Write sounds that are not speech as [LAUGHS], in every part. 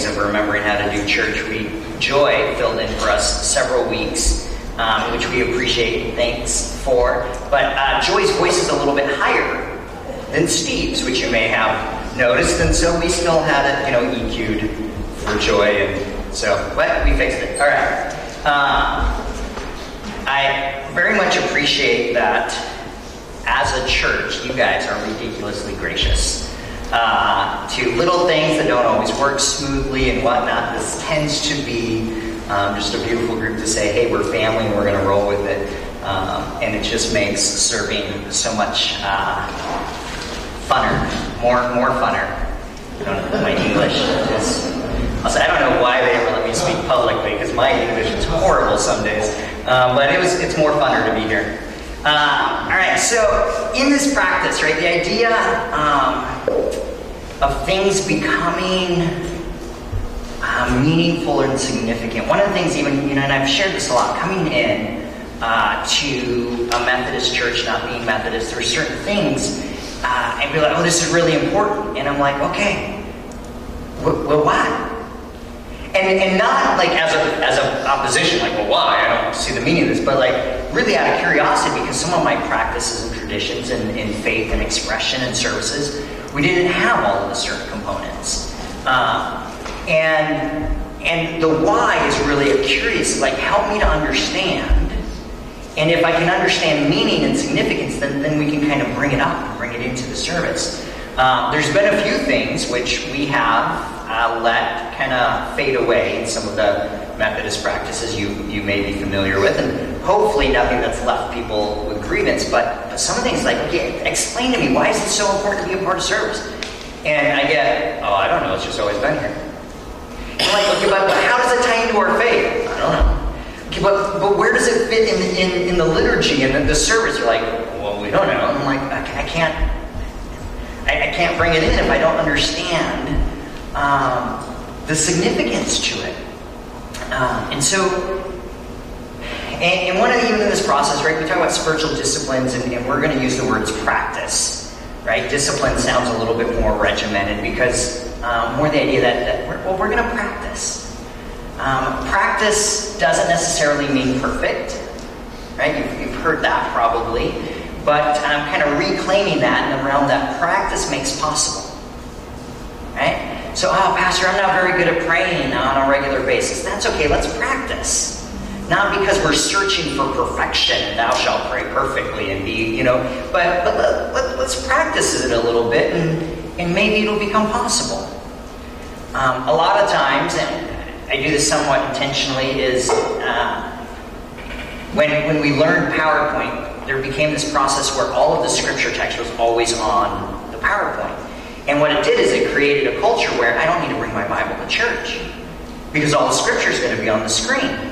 ways of remembering how to do church. We Joy filled in for us several weeks, um, which we appreciate. and Thanks for. But uh, Joy's voice is a little bit higher than Steve's, which you may have noticed, and so we still had it, you know, EQ'd for Joy, and so but we fixed it. All right. Uh, I very much appreciate that as a church, you guys are ridiculously gracious uh, to little things that don't always work smoothly and whatnot. This tends to be um, just a beautiful group to say, hey, we're family and we're going to roll with it. Um, and it just makes serving so much uh, funner, more more funner. I don't know, my English is. I'll I don't know why they ever let me speak publicly because my English is horrible some days. Um, but it was it's more funner to be here. Uh, all right, so in this practice, right, the idea um, of things becoming uh, meaningful and significant. One of the things, even you know, and I've shared this a lot, coming in uh, to a Methodist church, not being Methodist, there are certain things, uh, and be like, oh, this is really important, and I'm like, okay, well, why? And, and not like as a as a opposition, like, well, why? I don't see the meaning of this, but like really out of curiosity, because some of my practices and traditions and, and faith and expression and services, we didn't have all of the certain components. Um, and and the why is really a curious, like help me to understand. And if I can understand meaning and significance, then, then we can kind of bring it up and bring it into the service. Um, there's been a few things which we have uh, let kind of fade away in some of the Methodist practices you, you may be familiar with, and hopefully nothing that's left people with grievance. But, but some things like, okay, explain to me why is it so important to be a part of service? And I get, oh, I don't know, it's just always been here. I'm like, okay, but, but how does it tie into our faith? I don't know. Okay, but, but where does it fit in, in, in the liturgy and the, the service? You're like, well, we don't know. I'm like, I, I can't, I, I can't bring it in if I don't understand um, the significance to it. Um, and so, and, and, one of the, even in this process, right, we talk about spiritual disciplines, and, and we're going to use the words practice, right? Discipline sounds a little bit more regimented because um, more the idea that, that we're, well, we're going to practice. Um, practice doesn't necessarily mean perfect, right? You've, you've heard that probably, but I'm kind of reclaiming that and around that practice makes possible? So, oh, Pastor, I'm not very good at praying on a regular basis. That's okay, let's practice. Not because we're searching for perfection, and thou shalt pray perfectly and be, you know, but, but let, let, us practice it a little bit and, and maybe it'll become possible. Um, a lot of times, and I do this somewhat intentionally, is uh, when, when we learned PowerPoint, there became this process where all of the scripture text was always on the PowerPoint. And what it did is it created a culture where I don't need to bring my Bible to church because all the scripture is going to be on the screen.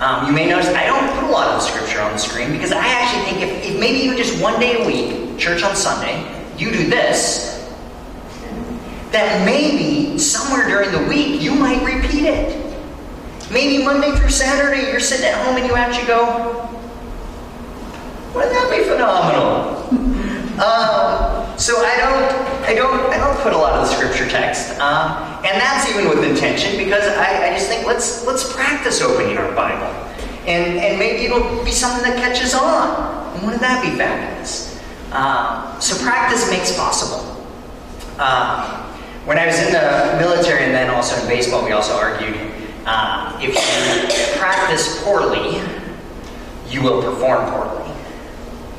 Um, you may notice I don't put a lot of the scripture on the screen because I actually think if, if maybe you just one day a week, church on Sunday, you do this, that maybe somewhere during the week you might repeat it. Maybe Monday through Saturday you're sitting at home and you actually go, wouldn't that be phenomenal? Um, [LAUGHS] so I don't, I don't, I don't put a lot of the scripture text, um, and that's even with intention because I, I just think let's let's practice opening our Bible, and and maybe it'll be something that catches on. And wouldn't that be fabulous? Um, so practice makes possible. Um, when I was in the military and then also in baseball, we also argued uh, if you practice poorly, you will perform poorly,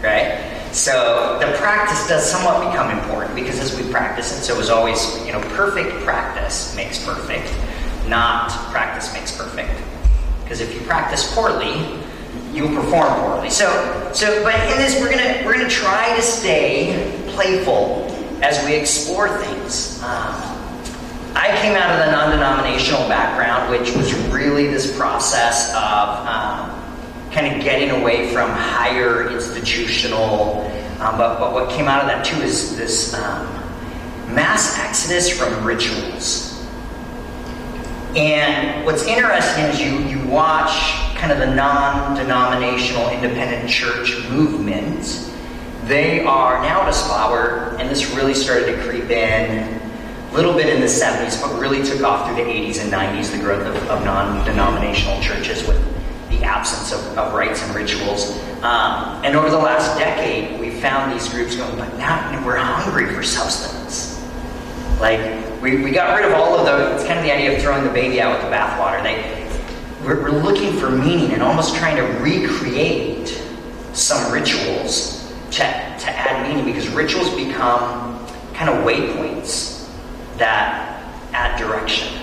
right? So the practice does somewhat become important because as we practice, and so is always, you know, perfect practice makes perfect, not practice makes perfect. Because if you practice poorly, you'll perform poorly. So, so, but in this, we're gonna we're gonna try to stay playful as we explore things. Um, I came out of the non-denominational background, which was really this process of. Um, kind of getting away from higher institutional. Um, but, but what came out of that too is this um, mass exodus from rituals. And what's interesting is you, you watch kind of the non denominational independent church movement. They are now at a spot where, and this really started to creep in a little bit in the 70s, but really took off through the 80s and 90s, the growth of, of non denominational churches with the absence of, of rites and rituals. Um, and over the last decade, we found these groups going, but now we're hungry for substance. Like, we, we got rid of all of the, it's kind of the idea of throwing the baby out with the bathwater. They, we're, we're looking for meaning and almost trying to recreate some rituals to, to add meaning because rituals become kind of waypoints that add direction.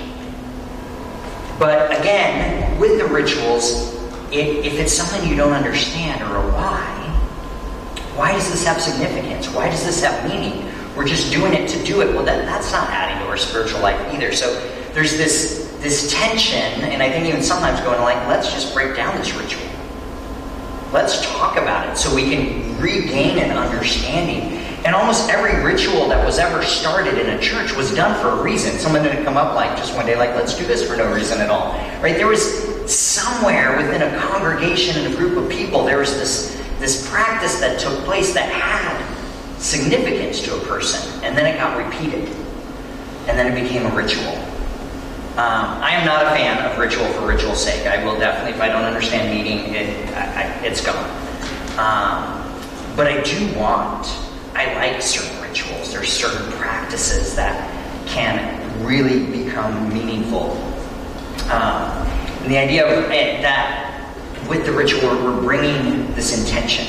But again, with the rituals, if, if it's something you don't understand or a why, why does this have significance? Why does this have meaning? We're just doing it to do it. Well, that, that's not adding to our spiritual life either. So there's this this tension, and I think even sometimes going like, let's just break down this ritual. Let's talk about it so we can regain an understanding. And almost every ritual that was ever started in a church was done for a reason. Someone didn't come up like just one day, like, let's do this for no reason at all. Right? There was somewhere within a congregation and a group of people, there was this, this practice that took place that had significance to a person, and then it got repeated. And then it became a ritual. Um, I am not a fan of ritual for ritual's sake. I will definitely, if I don't understand meaning, it, I, I, it's gone. Um, but I do want, I like certain rituals. There's certain practices that can really become meaningful. Um, and the idea of it, that with the ritual, we're bringing this intention.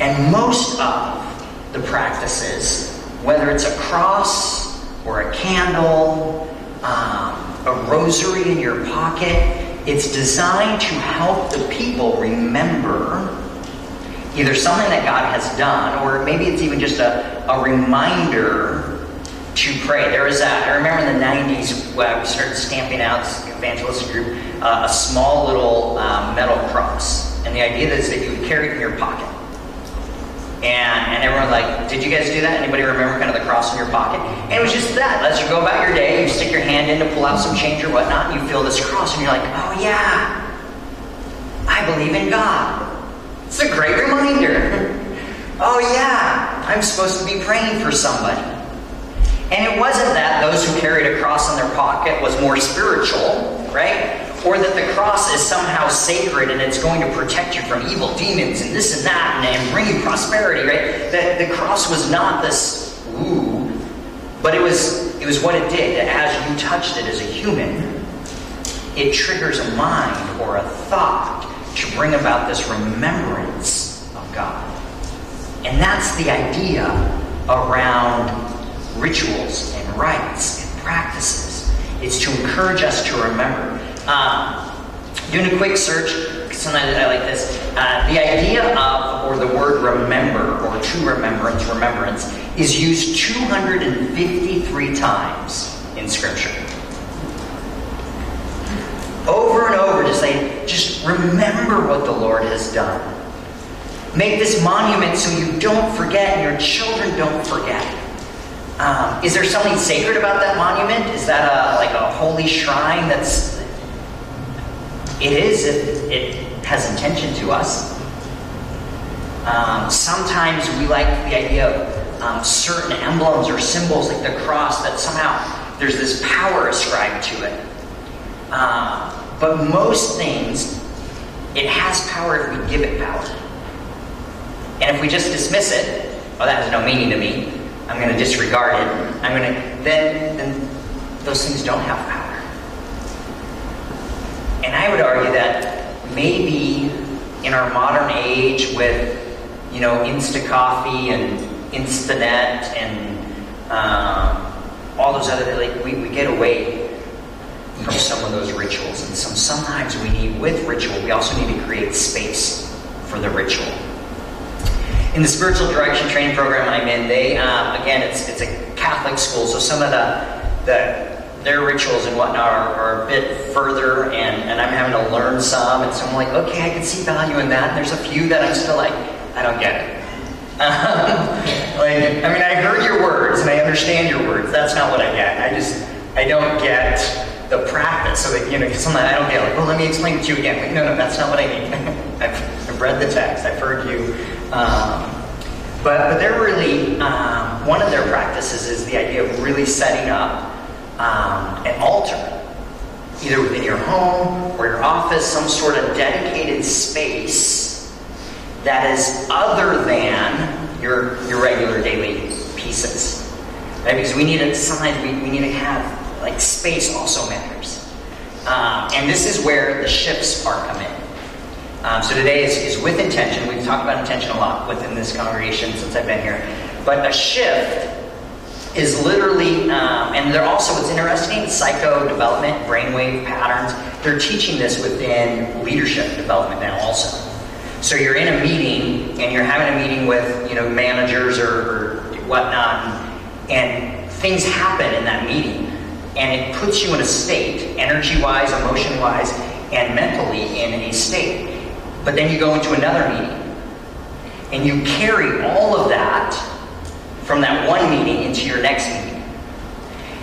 And most of the practices, whether it's a cross or a candle, um, a rosary in your pocket, it's designed to help the people remember either something that God has done, or maybe it's even just a, a reminder to pray. There was that, I remember in the 90s, when we started stamping out, evangelistic group, uh, a small little um, metal cross. And the idea is that you would carry it in your pocket. And, and everyone like, did you guys do that? Anybody remember kind of the cross in your pocket? And it was just that. As you go about your day, you stick your hand in to pull out some change or whatnot, and you feel this cross, and you're like, oh yeah, I believe in God. It's a great reminder. [LAUGHS] oh yeah, I'm supposed to be praying for somebody. And it wasn't that those who carried a cross in their pocket was more spiritual, right? or that the cross is somehow sacred and it's going to protect you from evil demons and this and that and, and bring you prosperity, right? That the cross was not this ooh, but it was it was what it did. As you touched it as a human, it triggers a mind or a thought to bring about this remembrance of God. And that's the idea around rituals and rites and practices. It's to encourage us to remember. Um, doing a quick search, sometimes I like this. Uh, the idea of, or the word remember, or to remembrance, remembrance, is used 253 times in Scripture. Over and over to say, just remember what the Lord has done. Make this monument so you don't forget and your children don't forget. Um, is there something sacred about that monument? Is that a, like a holy shrine that's it is if it has intention to us. Um, sometimes we like the idea of um, certain emblems or symbols like the cross that somehow there's this power ascribed to it. Uh, but most things, it has power if we give it power. And if we just dismiss it, oh, that has no meaning to me. I'm going to disregard it. I'm going to then then those things don't have power. And I would argue that maybe in our modern age with, you know, Insta Coffee and Instanet and um, all those other, like, we, we get away from some of those rituals. And some, sometimes we need, with ritual, we also need to create space for the ritual. In the spiritual direction training program I'm in, they, um, again, it's, it's a Catholic school, so some of the, the their rituals and whatnot are, are, a bit further, and, and I'm having to learn some, and so I'm like, okay, I can see value in that. And there's a few that I'm still like, I don't get it. [LAUGHS] like, I mean, I heard your words and I understand your words. That's not what I get. I just, I don't get the practice. So that, you know, sometimes I don't get like, well, let me explain it to you again. Like, no, no, that's not what I mean. [LAUGHS] I've, I've, read the text. I've heard you. Um, but, but they're really, um, one of their practices is the idea of really setting up um, an altar, either within your home or your office, some sort of dedicated space that is other than your, your regular daily pieces. Right? Because we need to, sometimes we, we need to have, like, space also matters. Um, and this is where the shifts are come in. Um, so today is, is with intention. We've talked about intention a lot within this congregation since I've been here. But a shift is literally, um, and they're also, what's interesting, psycho development, brainwave patterns, they're teaching this within leadership development now also. So you're in a meeting and you're having a meeting with, you know, managers or, or whatnot, and, and things happen in that meeting. And it puts you in a state, energy wise, emotion wise, and mentally in a state. But then you go into another meeting and you carry all of that from that one meeting into your next meeting.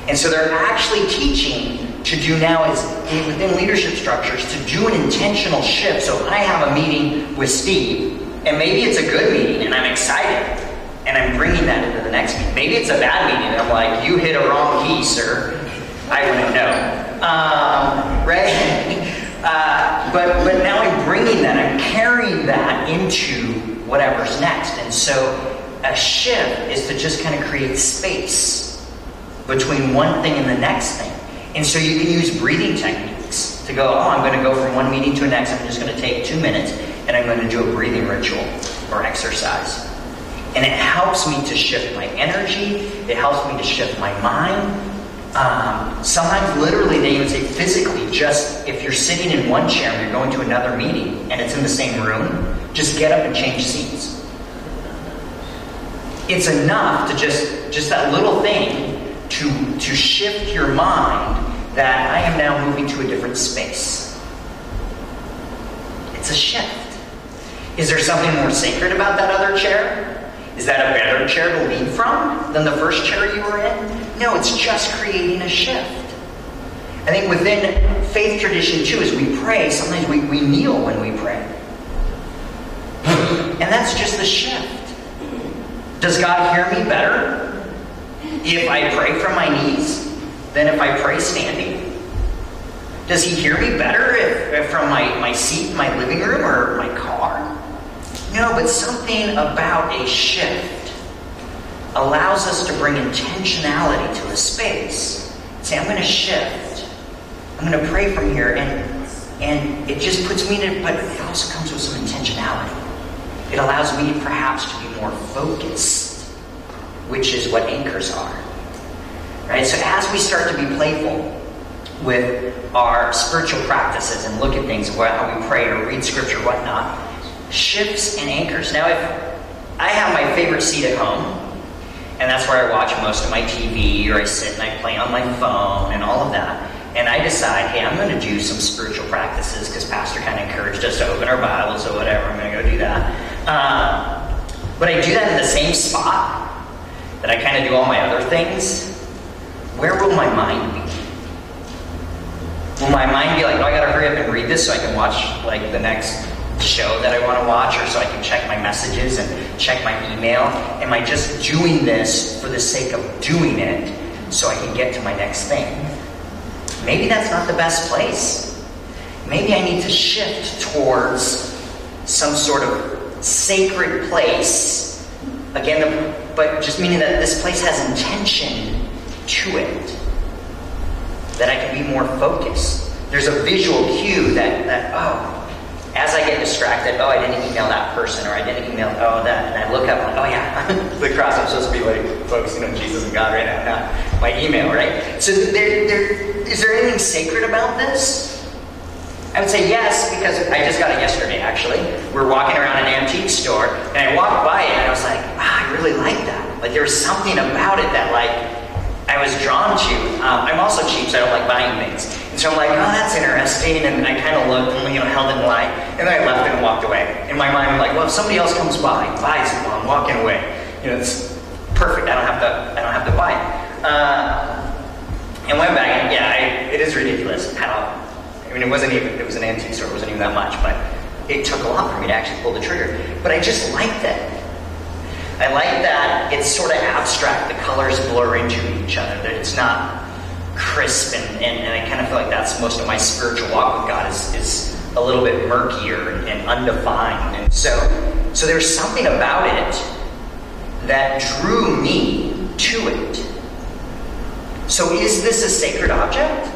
And so they're actually teaching to do now is within leadership structures to do an intentional shift. So I have a meeting with Steve, and maybe it's a good meeting and I'm excited. And I'm bringing that into the next meeting. Maybe it's a bad meeting, and I'm like, you hit a wrong key, sir. I wouldn't know. Um, right? [LAUGHS] Uh, but, but now I'm bringing that, I'm carrying that into whatever's next. And so a shift is to just kind of create space between one thing and the next thing. And so you can use breathing techniques to go, oh, I'm going to go from one meeting to the next. I'm just going to take two minutes and I'm going to do a breathing ritual or exercise. And it helps me to shift my energy, it helps me to shift my mind, um, sometimes, literally, they even say physically, just if you're sitting in one chair and you're going to another meeting and it's in the same room, just get up and change seats. It's enough to just, just that little thing to, to shift your mind that I am now moving to a different space. It's a shift. Is there something more sacred about that other chair? Is that a better chair to lead from than the first chair you were in? No, it's just creating a shift. I think within faith tradition too, as we pray, sometimes we, we kneel when we pray. And that's just the shift. Does God hear me better if I pray from my knees than if I pray standing? Does he hear me better if, if from my, my seat my living room or my car? No, but something about a shift allows us to bring intentionality to a space. Say, I'm going to shift. I'm going to pray from here, and and it just puts me in it, but it also comes with some intentionality. It allows me perhaps to be more focused, which is what anchors are. Right? So as we start to be playful with our spiritual practices and look at things, how we pray or read scripture, whatnot, shifts and anchors. Now, if I have my favorite seat at home, and that's where I watch most of my TV, or I sit and I play on my phone and all of that, and I decide, hey, I'm going to do some spiritual practices because Pastor kind of encouraged us to open our Bibles or whatever. I'm going to go do that. Uh, but I do that in the same spot that I kind of do all my other things. Where will my mind be? Will my mind be like, oh, I got to hurry up and read this so I can watch like the next show that I want to watch, or so I can check my messages and check my email? Am I just doing this for the sake of doing it so I can get to my next thing? Maybe that's not the best place. Maybe I need to shift towards some sort of sacred place. Again, but just meaning that this place has intention to it. That I can be more focused. There's a visual cue that, that oh, as I get distracted, oh, I didn't email that person, or I didn't email, oh, that, and I look up, like, oh, yeah, [LAUGHS] the cross, I'm supposed to be like focusing on Jesus and God right now, not my email, right? So, there, there, is there anything sacred about this? I would say yes, because I just got it yesterday, actually. We're walking around an antique store, and I walked by it, and I was like, ah, I really like that. Like, there was something about it that, like, I was drawn to. Um, I'm also cheap, so I don't like buying things. So I'm like, oh, that's interesting. And I kind of looked and, you know, held it in line. And then I left and walked away. In my mind, I'm like, well, if somebody else comes by, buys it while I'm walking away, you know, it's perfect. I don't have to, I don't have to buy it. Uh, and went back, and yeah, I, it is ridiculous how, I mean, it wasn't even, it was an antique store, it wasn't even that much, but it took a lot for me to actually pull the trigger. But I just liked it. I like that it's sort of abstract. The colors blur into each other. That it's not crisp, and, and, and I kind of feel like that's most of my spiritual walk with God is, is a little bit murkier and, and undefined. And so, so there's something about it that drew me to it. So is this a sacred object?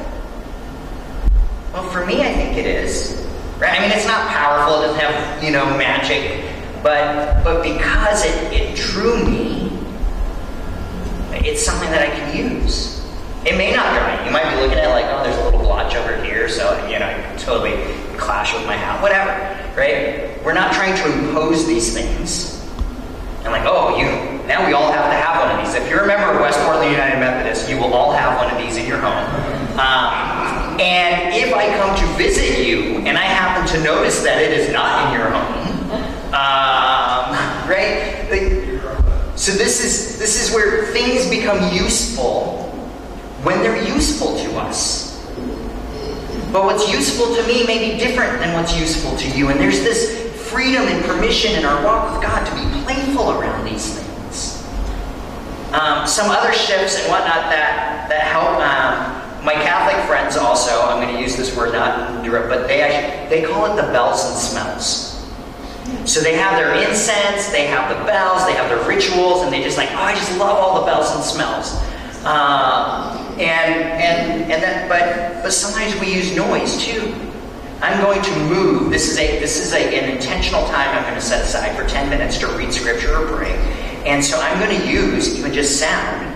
Well, for me, I think it is. Right? I mean, it's not powerful. It doesn't have, you know, magic. But, but because it, it drew me, it's something that I can use. It may not. You might be looking at like, oh, there's a little blotch over here, so, you know, totally clash with my house. Whatever, right? We're not trying to impose these things. And like, oh, you now we all have to have one of these. If you're a member of West Portland United Methodist, you will all have one of these in your home. Um, and if I come to visit you and I happen to notice that it is not in your home, um, right? So this is this is where things become useful when they're useful to us. But what's useful to me may be different than what's useful to you. And there's this freedom and permission in our walk with God to be playful around these things. Um, some other shifts and whatnot that that help. Um, my Catholic friends also, I'm going to use this word not direct, but they actually, they call it the bells and smells. So they have their incense, they have the bells, they have their rituals, and they just like, oh, I just love all the bells and smells. Um, and and and then, but but sometimes we use noise too. I'm going to move. This is a this is a, an intentional time I'm going to set aside for 10 minutes to read scripture or pray. And so I'm going to use even just sound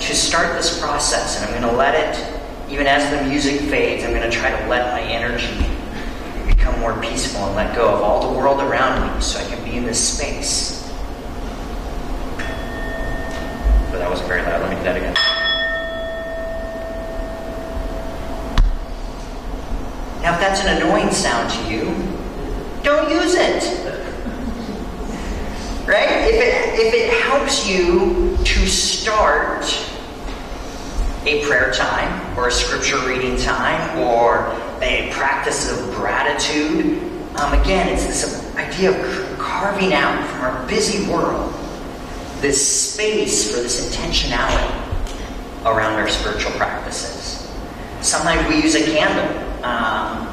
to start this process. And I'm going to let it, even as the music fades, I'm going to try to let my energy become more peaceful and let go of all the world around me so I can be in this space. But that wasn't very loud. Let me do that again. Now, if that's an annoying sound to you, don't use it. Right? If it, if it helps you to start a prayer time or a scripture reading time or a practice of gratitude, um, again, it's this idea of carving out from our busy world this space for this intentionality around our spiritual practices. Sometimes we use a candle um,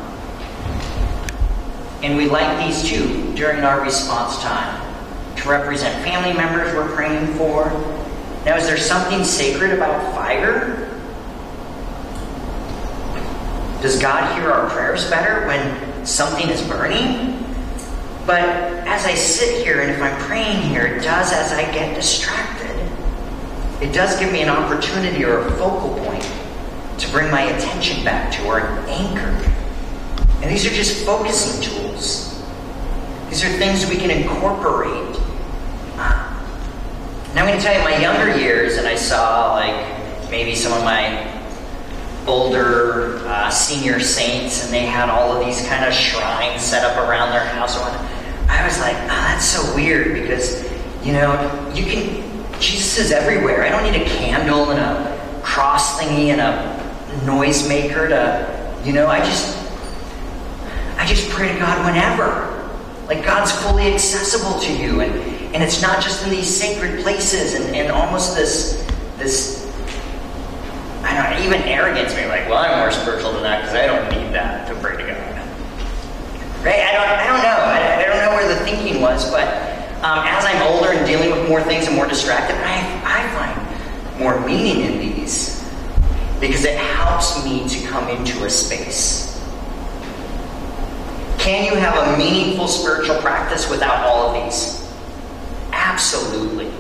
and we light these too during our response time to represent family members we're praying for. Now, is there something sacred about fire? Does God hear our prayers better when something is burning? But as I sit here and if I'm praying here, it does as I get distracted. It does give me an opportunity or a focal point to bring my attention back to or an anchor. And these are just focusing tools. These are things we can incorporate. Now I'm going to tell you, my younger years, and I saw like maybe some of my older uh, senior saints, and they had all of these kind of shrines set up around their house. I was like, oh, that's so weird because, you know, you can, Jesus is everywhere. I don't need a candle and a cross thingy and a noisemaker to, you know, I just, I just pray to God whenever. Like God's fully accessible to you, and, and it's not just in these sacred places and, and almost this, this, I don't know, even arrogance me like, well, I'm more spiritual than that because I don't need that to pray to God. Right? I don't, I don't know. I, I don't know where the thinking was, but um, as I'm older and dealing with more things and more distracted, I, I find more meaning in these because it helps me to come into a space. Can you have a meaningful spiritual practice without all of these? Absolutely.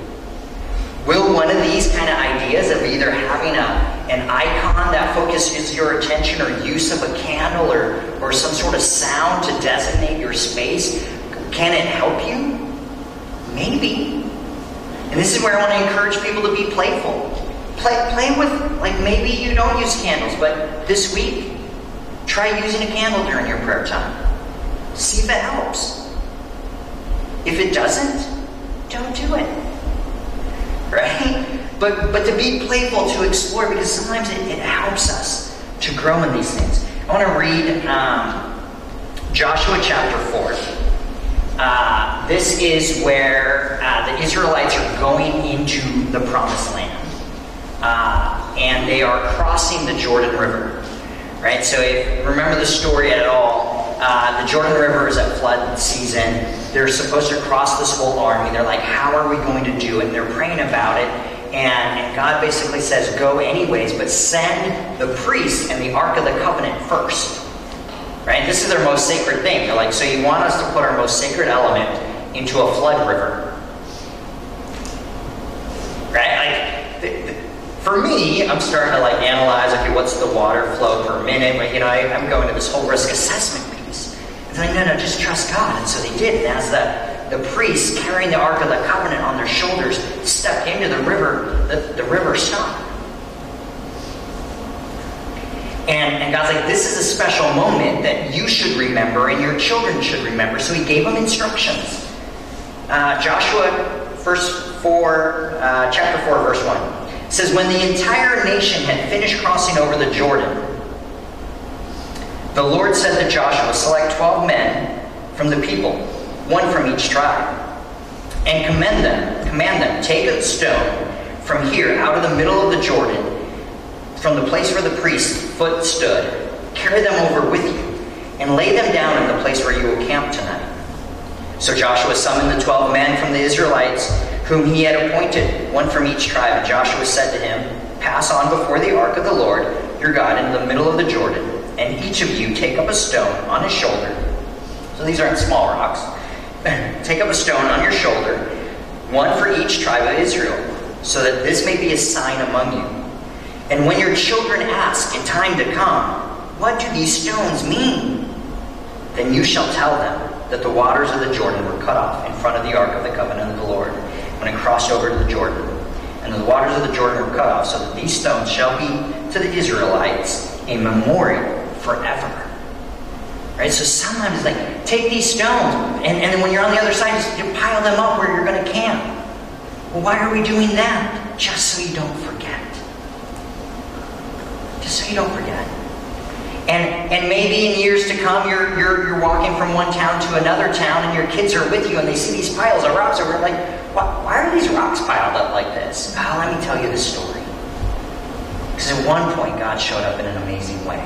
Will one of these kind of ideas of either having a, an icon that focuses your attention or use of a candle or, or some sort of sound to designate your space, can it help you? Maybe. And this is where I want to encourage people to be playful. Play, play with, like maybe you don't use candles, but this week, try using a candle during your prayer time. See if it helps. If it doesn't, don't do it. [LAUGHS] Right? But but to be playful, to explore, because sometimes it, it helps us to grow in these things. I want to read um, Joshua chapter 4. Uh, this is where uh, the Israelites are going into the promised land. uh, and they are crossing the Jordan River. Right? So, if remember the story at all, uh, the Jordan River is at flood season. They're supposed to cross this whole army. They're like, How are we going to do it? And they're praying about it. And, and God basically says, Go anyways, but send the priest and the Ark of the Covenant first. Right? This is their most sacred thing. They're like, So you want us to put our most sacred element into a flood river? Right? Like, the, the, for me, I'm starting to like analyze, okay, what's the water flow per minute? Like, you know, I, am going to this whole risk assessment piece. It's like, no, no, just trust God. And so they did. And as the, the priests carrying the Ark of the Covenant on their shoulders stepped into the river, the, the river stopped. And, and God's like, this is a special moment that you should remember and your children should remember. So he gave them instructions. Uh, Joshua, first 4, uh, chapter 4, verse 1. says, When the entire nation had finished crossing over the Jordan, the Lord said to Joshua, Select 12 men from the people, one from each tribe, and command them, command them, take a stone from here out of the middle of the Jordan, from the place where the priest's foot stood, carry them over with you, and lay them down in the place where you will camp tonight. So Joshua summoned the twelve men from the Israelites whom he had appointed, one from each tribe. And Joshua said to him, Pass on before the ark of the Lord your God into the middle of the Jordan, and each of you take up a stone on his shoulder. So these aren't small rocks. [CLEARS THROAT] take up a stone on your shoulder, one for each tribe of Israel, so that this may be a sign among you. And when your children ask in time to come, What do these stones mean? Then you shall tell them that the waters of the Jordan were cut off in front of the ark of the covenant of the Lord when it crossed over to the Jordan. And the waters of the Jordan were cut off, so that these stones shall be to the Israelites a memorial forever. Right? So sometimes like, take these stones, and, and then when you're on the other side, just, pile them up where you're going to camp. Well, why are we doing that? Just so you don't forget. Just so you don't forget. And, and maybe in years to come, you're, you're, you're walking from one town to another town, and your kids are with you, and they see these piles of rocks, and we're like, why, why are these rocks piled up like this? Oh, let me tell you the story. Because at one point, God showed up in an amazing way.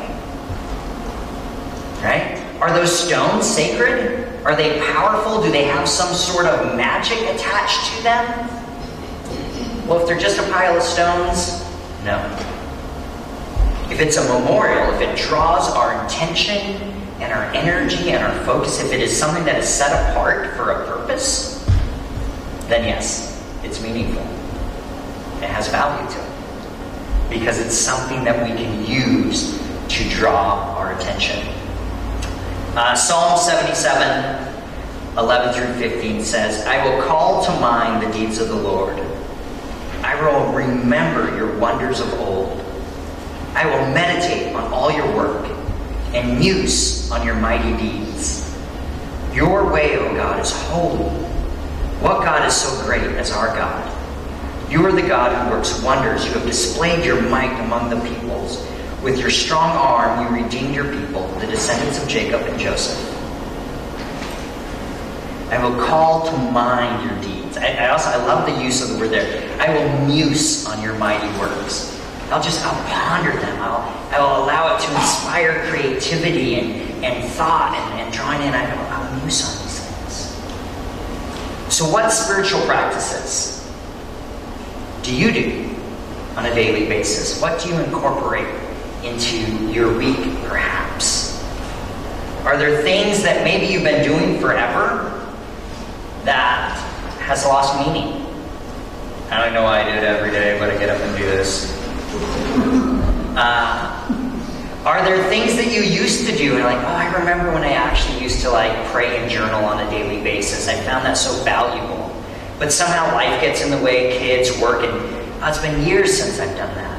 Right? Are those stones sacred? Are they powerful? Do they have some sort of magic attached to them? Well, if they're just a pile of stones, no. If it's a memorial, if it draws our attention and our energy and our focus, if it is something that is set apart for a purpose, then yes, it's meaningful. It has value to it. Because it's something that we can use to draw our attention. Uh, Psalm 77, 11 through 15 says, I will call to mind the deeds of the Lord. I will remember your wonders of old. I will meditate on all your work and muse on your mighty deeds. Your way, O God, is holy. What God is so great as our God? You are the God who works wonders. You have displayed your might among the peoples. With your strong arm, you redeemed your people, the descendants of Jacob and Joseph. I will call to mind your deeds. I, I also I love the use of the word there. I will muse on your mighty works. I'll just, I'll ponder them. I'll, I'll allow it to inspire creativity and, and thought and, and drawing in. I will, I'll muse on these things. So, what spiritual practices do you do on a daily basis? What do you incorporate into your week, perhaps? Are there things that maybe you've been doing forever that has lost meaning? I don't know why I do it every day, but I get up and do this. Uh, are there things that you used to do and like, oh, I remember when I actually used to like pray and journal on a daily basis. I found that so valuable. But somehow life gets in the way, kids, work, and oh, it's been years since I've done that.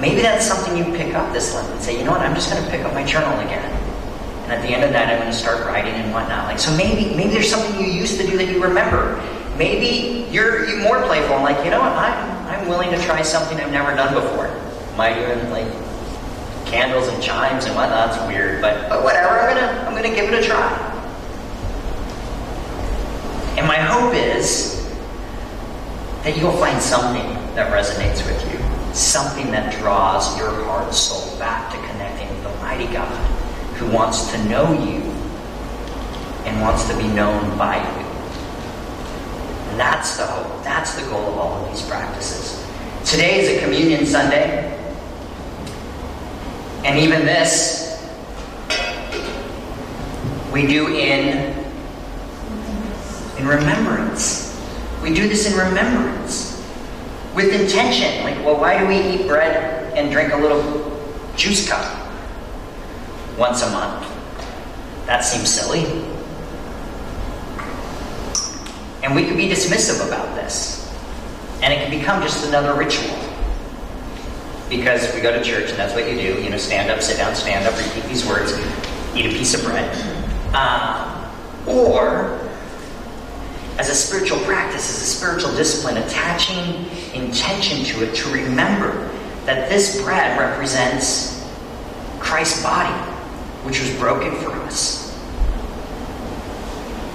Maybe that's something you pick up this Lent and say, you know what, I'm just going to pick up my journal again. And at the end of that, I'm going to start writing and whatnot. Like, so maybe maybe there's something you used to do that you remember. Maybe you're, you're more playful and like, you know what, I'm Willing to try something I've never done before. Might even like candles and chimes and whatnot. It's weird, but but whatever. I'm gonna I'm gonna give it a try. And my hope is that you'll find something that resonates with you. Something that draws your heart soul back to connecting with the mighty God who wants to know you and wants to be known by you. That's the hope. That's the goal of all of these practices. Today is a communion Sunday. And even this we do in in remembrance. We do this in remembrance. With intention. Like, well, why do we eat bread and drink a little juice cup once a month? That seems silly. And we could be dismissive about this. And it can become just another ritual. Because we go to church and that's what you do. You know, stand up, sit down, stand up, repeat these words, eat a piece of bread. Um, or as a spiritual practice, as a spiritual discipline, attaching intention to it to remember that this bread represents Christ's body, which was broken for us.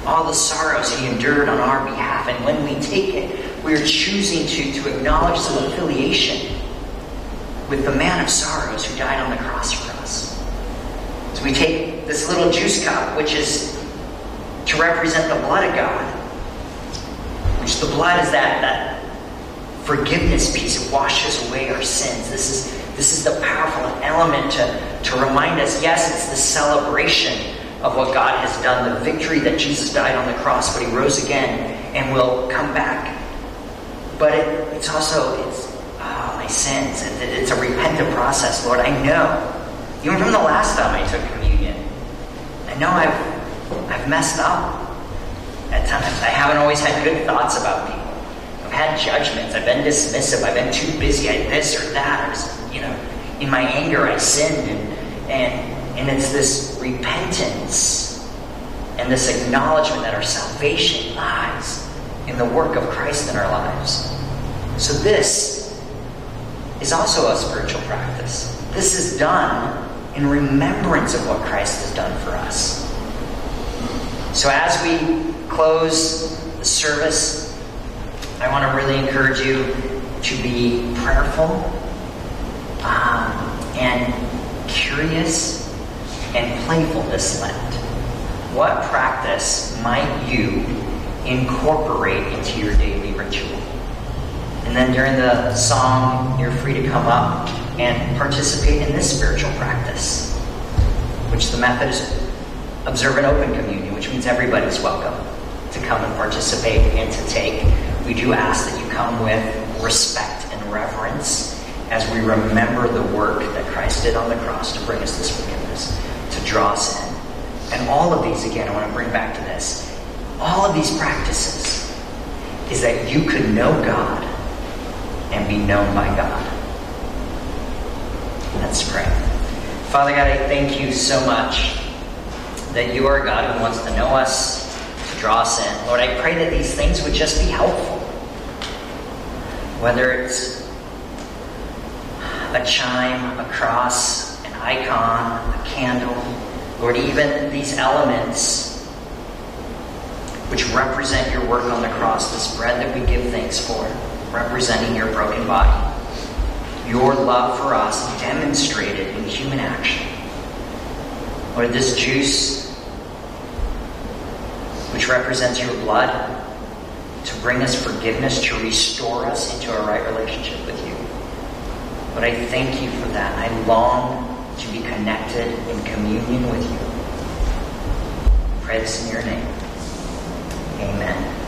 All the sorrows he endured on our behalf. And when we take it, we are choosing to, to acknowledge some affiliation with the man of sorrows who died on the cross for us. So we take this little juice cup, which is to represent the blood of God, which the blood is that, that forgiveness piece. It washes away our sins. This is, this is the powerful element to, to remind us yes, it's the celebration of what God has done, the victory that Jesus died on the cross, but he rose again and will come back. But it, it's also, it's, oh, my sins. It, it's a repentant process, Lord. I know. Even from the last time I took communion, I know I've, I've messed up at times. I haven't always had good thoughts about people. I've had judgments. I've been dismissive. I've been too busy. I this or that. Or, you know, in my anger, I sinned, and and and it's this repentance and this acknowledgement that our salvation lies in the work of Christ in our lives. So this is also a spiritual practice. This is done in remembrance of what Christ has done for us. So as we close the service, I want to really encourage you to be prayerful um, and curious and playfulness Lent. What practice might you incorporate into your daily ritual? And then during the song, you're free to come up and participate in this spiritual practice, which the Methodists observe an open communion, which means everybody's welcome to come and participate and to take. We do ask that you come with respect and reverence as we remember the work that Christ did on the cross to bring us this to draw us in. And all of these, again, I want to bring back to this. All of these practices is that you could know God and be known by God. Let's pray. Father God, I thank you so much that you are God who wants to know us, to draw us in. Lord, I pray that these things would just be helpful. Whether it's a chime, a cross, an icon, a candle, Lord, even these elements which represent your work on the cross, this bread that we give thanks for, representing your broken body, your love for us demonstrated in human action. Lord, this juice, which represents your blood, to bring us forgiveness, to restore us into a right relationship with you. But I thank you for that. I long connected in communion with you. I pray this in your name. Amen.